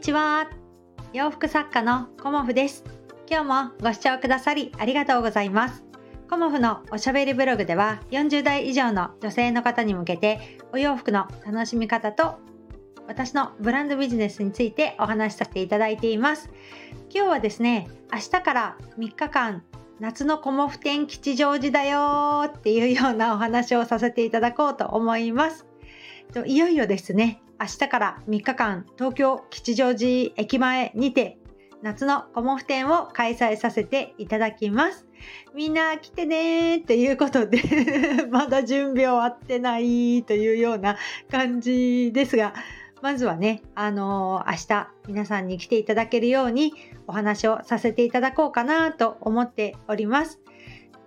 にちは。洋服作家のコモフです。今日もご視聴くださりありがとうございます。コモフのおしゃべりブログでは40代以上の女性の方に向けてお洋服の楽しみ方と私のブランドビジネスについてお話しさせていただいています。今日はですね明日から3日間夏のコモフ展吉祥寺だよっていうようなお話をさせていただこうと思います。いよいよですね明日から3日間東京吉祥寺駅前にて夏のコモフ展を開催させていただきます。みんな来てねーっていうことで まだ準備終わってないというような感じですが、まずはね、あのー、明日皆さんに来ていただけるようにお話をさせていただこうかなと思っております。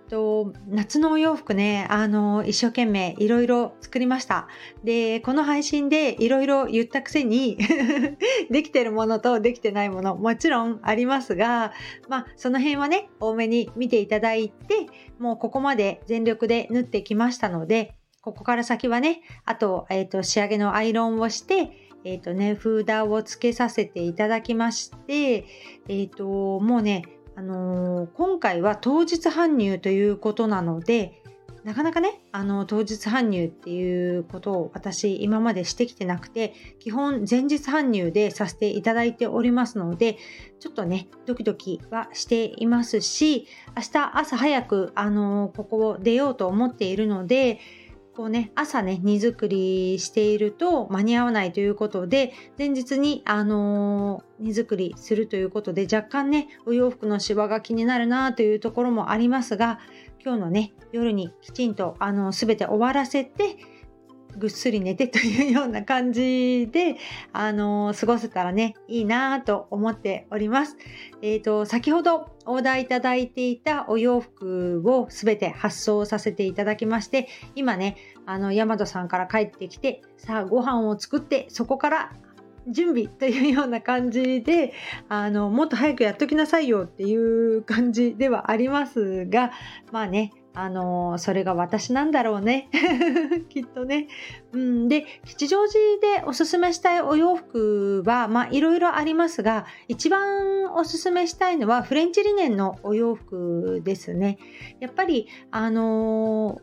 と夏のお洋服ねあの一生懸命いろいろ作りました。でこの配信でいろいろ言ったくせに できてるものとできてないものもちろんありますがまあその辺はね多めに見ていただいてもうここまで全力で縫ってきましたのでここから先はねあと,、えーと、仕上げのアイロンをしてえっ、ー、とね、フーダーをつけさせていただきまして、えっ、ー、と、もうね、あのー、今回は当日搬入ということなのでなかなかねあの当日搬入っていうことを私今までしてきてなくて基本前日搬入でさせていただいておりますのでちょっとねドキドキはしていますし明日朝早くあの、ここを出ようと思っているのでこうね、朝ね、荷造りしていると間に合わないということで、前日に、あのー、荷造りするということで、若干ね、お洋服のシワが気になるなというところもありますが、今日のね、夜にきちんと、あのー、全て終わらせて、ぐっすり寝てというような感じで、あの、過ごせたらね、いいなと思っております。えっ、ー、と、先ほどオーダーいただいていたお洋服をすべて発送させていただきまして、今ね、あの、ヤマトさんから帰ってきて、さあご飯を作って、そこから準備というような感じであのもっと早くやっときなさいよっていう感じではありますがまあねあのそれが私なんだろうね。きっとね、うん、で吉祥寺でおすすめしたいお洋服はまあいろいろありますが一番おすすめしたいのはフレンチリネンのお洋服ですね。やっぱりあの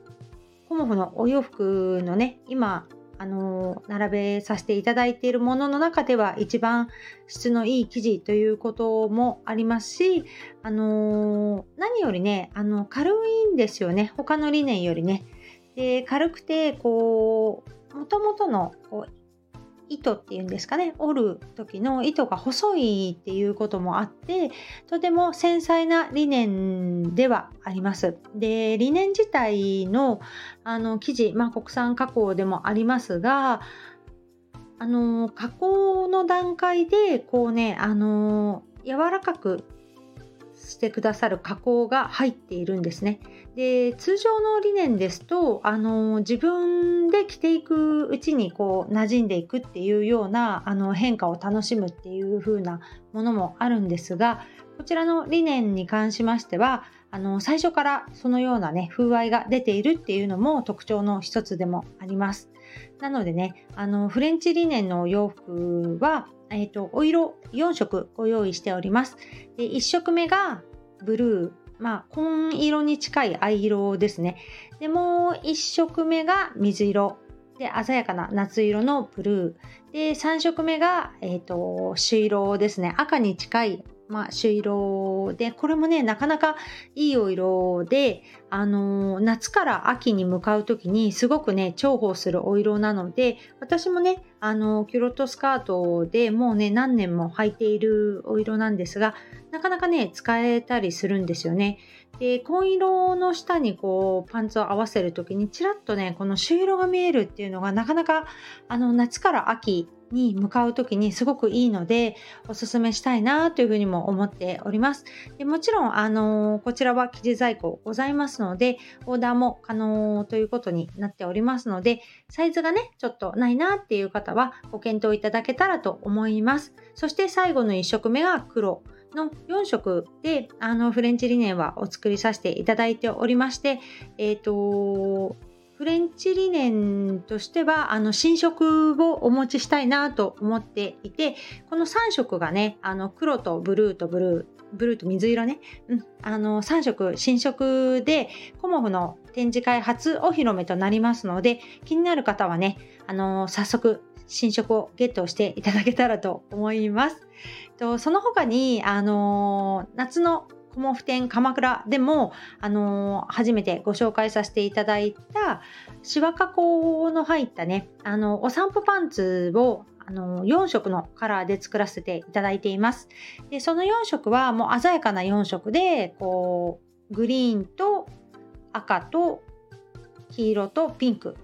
コモフのお洋服のね今あの並べさせていただいているものの中では一番質のいい生地ということもありますし、あの何よりねあの軽いんですよね他の理念よりね。で軽くてこうもともとのこう糸っていうんですかね折る時の糸が細いっていうこともあってとても繊細な理念ではあります。で理念自体のあの生地、まあ、国産加工でもありますがあの加工の段階でこうねあの柔らかくしてくださる加工が入っているんですね。で通常の理念ですとあの自分で着ていくうちにこう馴染んでいくっていうようなあの変化を楽しむっていう風なものもあるんですがこちらの理念に関しましてはあの最初からそのようなね風合いが出ているっていうのも特徴の一つでもあります。なのでねあのフレンチリネンのお洋服はえーと、お色4色ご用意しております。で1色目がブルー、まあ、紺色に近い藍色ですね。でもう1色目が水色で鮮やかな夏色のブルーで3色目が、えーと、朱色ですね赤に近いまあ、朱色で、これもね、なかなかいいお色で、あのー、夏から秋に向かう時にすごくね、重宝するお色なので、私もね、あのー、キュロットスカートでもうね、何年も履いているお色なんですが、なかなかね、使えたりするんですよね。で、紺色の下にこう、パンツを合わせる時に、ちらっとね、この朱色が見えるっていうのが、なかなか、あの、夏から秋、に向かう時にすごくいいのでおすすめしたいなというふうにも思っております。でもちろん、あのこちらは生地在庫ございますのでオーダーも可能ということになっておりますのでサイズがねちょっとないなっていう方はご検討いただけたらと思います。そして最後の1色目が黒の4色であのフレンチリネンはお作りさせていただいておりまして、えっ、ー、とフレンチ理念としては、あの、新色をお持ちしたいなと思っていて、この3色がね、あの、黒とブルーとブルー、ブルーと水色ね、うん、あの、3色、新色で、コモフの展示会初お披露目となりますので、気になる方はね、あの、早速、新色をゲットしていただけたらと思います。とその他に、あの夏のコモフ展鎌倉でも、あの初めてご紹介させていただいたシワ加工の入ったね、あのお散歩パンツをあの4色のカラーで作らせていただいています。でその4色はもう鮮やかな4色でこうグリーンと赤と黄色とピンク、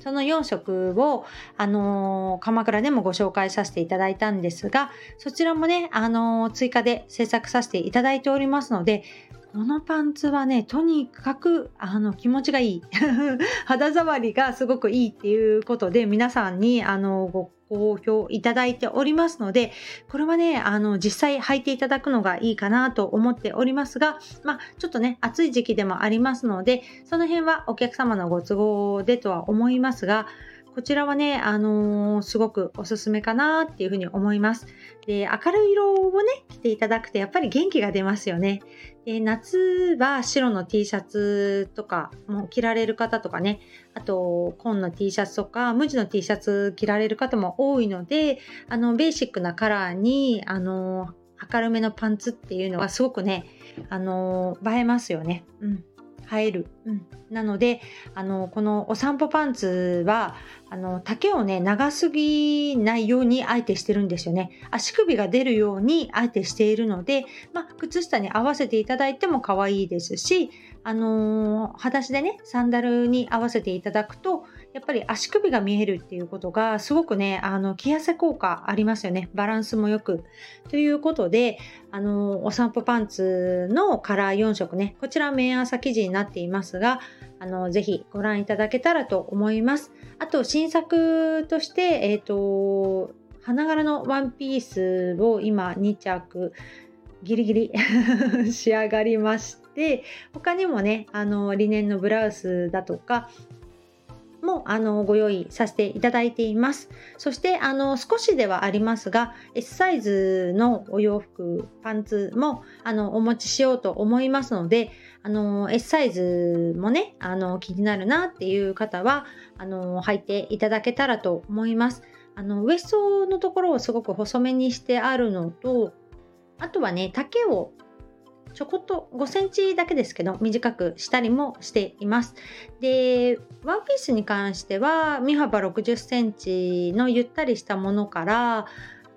その4色を、あのー、鎌倉でもご紹介させていただいたんですがそちらもね、あのー、追加で制作させていただいておりますのでこのパンツはね、とにかくあの気持ちがいい。肌触りがすごくいいっていうことで、皆さんにあのご好評いただいておりますので、これはね、あの実際履いていただくのがいいかなと思っておりますが、まあ、ちょっとね、暑い時期でもありますので、その辺はお客様のご都合でとは思いますが、こちらはね、あのー、すごくおすすめかなっていうふうに思います。で、明るい色をね、着ていただくとやっぱり元気が出ますよね。で夏は白の T シャツとかも着られる方とかね、あと紺の T シャツとか無地の T シャツ着られる方も多いので、あの、ベーシックなカラーに、あのー、明るめのパンツっていうのはすごくね、あのー、映えますよね。うん。映える。うん、なのであのこのお散歩パンツはあの丈をね長すぎないようにあえてしてるんですよね。足首が出るようにあえてしているので、まあ、靴下に合わせていただいても可愛いですし、あのー、裸足でねサンダルに合わせていただくとやっぱり足首が見えるっていうことがすごくね、あの、着痩せ効果ありますよね。バランスもよく。ということで、あの、お散歩パンツのカラー4色ね、こちら綿朝生地になっていますが、あの、ぜひご覧いただけたらと思います。あと、新作として、えっ、ー、と、花柄のワンピースを今2着、ギリギリ 仕上がりまして、他にもね、あの、リネンのブラウスだとか、もあのご用意させていただいています。そしてあの少しではありますが S サイズのお洋服パンツもあのお持ちしようと思いますのであの S サイズもねあの気になるなっていう方はあの履いていただけたらと思います。あのウエストのところをすごく細めにしてあるのとあとはね丈をちょこっと5センチだけですけど短くしたりもしています。で、ワンピースに関しては身幅60センチのゆったりしたものから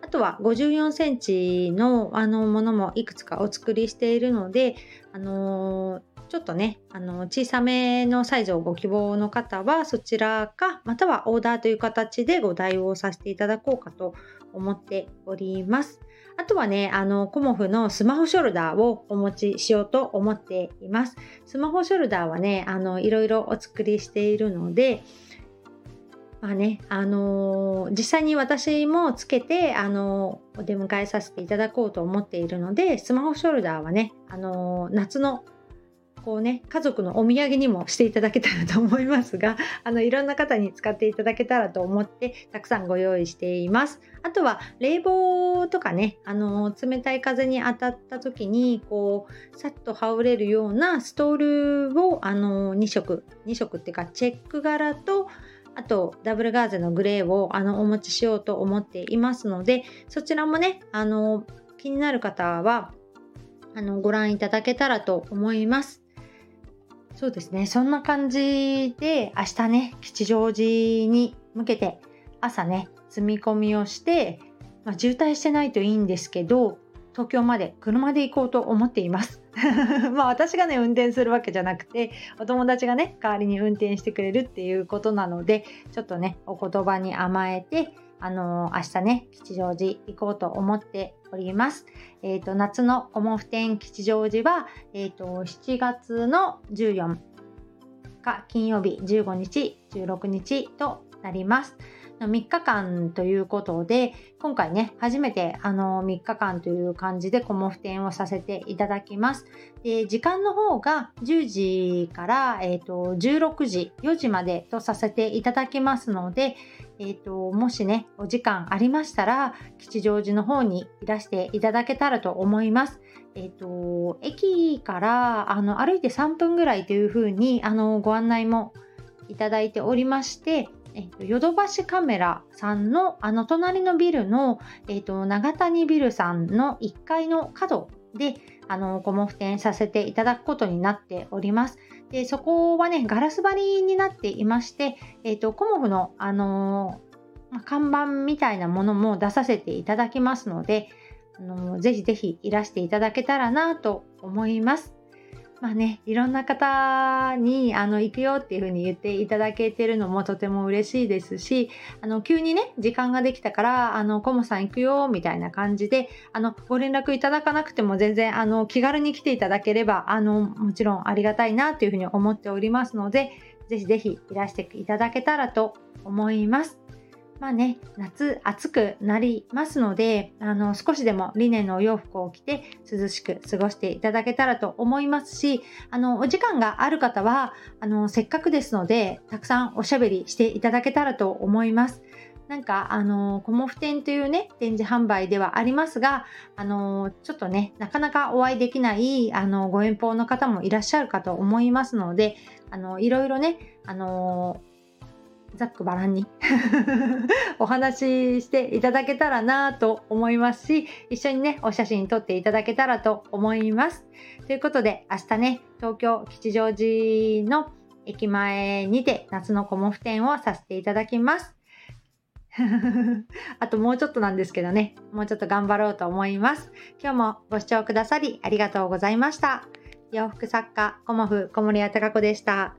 あとは54センチのあのものもいくつかお作りしているので、あのー、ちょっとね、あの小さめのサイズをご希望の方はそちらか、またはオーダーという形でご代用させていただこうかと思っております。あとはね、あの、コモフのスマホショルダーをお持ちしようと思っています。スマホショルダーはね、あの、いろいろお作りしているので、まあね、あのー、実際に私もつけて、あのー、お出迎えさせていただこうと思っているので、スマホショルダーはね、あのー、夏のこうね、家族のお土産にもしていただけたらと思いますが、あの、いろんな方に使っていただけたらと思って、たくさんご用意しています。あとは、冷房とかね、あの、冷たい風に当たった時に、こう、さっと羽織れるようなストールを、あの、2色、2色っていうか、チェック柄と、あと、ダブルガーゼのグレーをあのお持ちしようと思っていますので、そちらもね、あの気になる方はあのご覧いただけたらと思います。そうですね。そんな感じで、明日ね、吉祥寺に向けて、朝ね、積み込みをして、まあ、渋滞してないといいんですけど、東京まで車で行こうと思っています。まあ私がね、運転するわけじゃなくて、お友達がね、代わりに運転してくれるっていうことなので、ちょっとね、お言葉に甘えて、あのー、明日ね、吉祥寺行こうと思っております。えっ、ー、と、夏のコモフ展吉祥寺は、えっ、ー、と、7月の14日金曜日、15日、16日となります。3日間ということで、今回ね、初めてあの3日間という感じでコモフ展をさせていただきます。で時間の方が10時から、えーと、16時、4時までとさせていただきますので、えーと、もしね、お時間ありましたら、吉祥寺の方にいらしていただけたらと思います。えっ、ー、と、駅からあの歩いて3分ぐらいというふうにあのご案内もいただいておりまして、ヨドバシカメラさんのあの隣のビルの、え、ー、と、長谷ビルさんの1階の角で、あの、ご毛布店させていただくことになっております。で、そこはね、ガラス張りになっていまして、えっ、と、コモフの、あの看板みたいなものも出させていただきますので、あのぜひぜひいらしていただけたらなと思います。まあね、いろんな方にあの行くよっていうふうに言っていただけてるのもとても嬉しいですし、あの急にね、時間ができたから、あの、コモさん行くよみたいな感じで、あの、ご連絡いただかなくても全然、あの、気軽に来ていただければ、あの、もちろんありがたいなというふうに思っておりますので、ぜひぜひいらしていただけたらと思います。まあね、夏暑くなりますので、あの、少しでもリネンのお洋服を着て涼しく過ごしていただけたらと思いますし、あの、お時間がある方は、あの、せっかくですので、たくさんおしゃべりしていただけたらと思います。なんか、あの、コモフ展というね、展示販売ではありますが、あの、ちょっとね、なかなかお会いできない、あの、ご遠方の方もいらっしゃるかと思いますので、あの、いろいろね、あの、ざっくばらんに お話ししていただけたらなと思いますし、一緒にね、お写真撮っていただけたらと思います。ということで、明日ね、東京吉祥寺の駅前にて夏のコモフ展をさせていただきます。あともうちょっとなんですけどね、もうちょっと頑張ろうと思います。今日もご視聴くださりありがとうございました。洋服作家、コモフ小森屋隆子でした。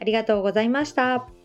ありがとうございました。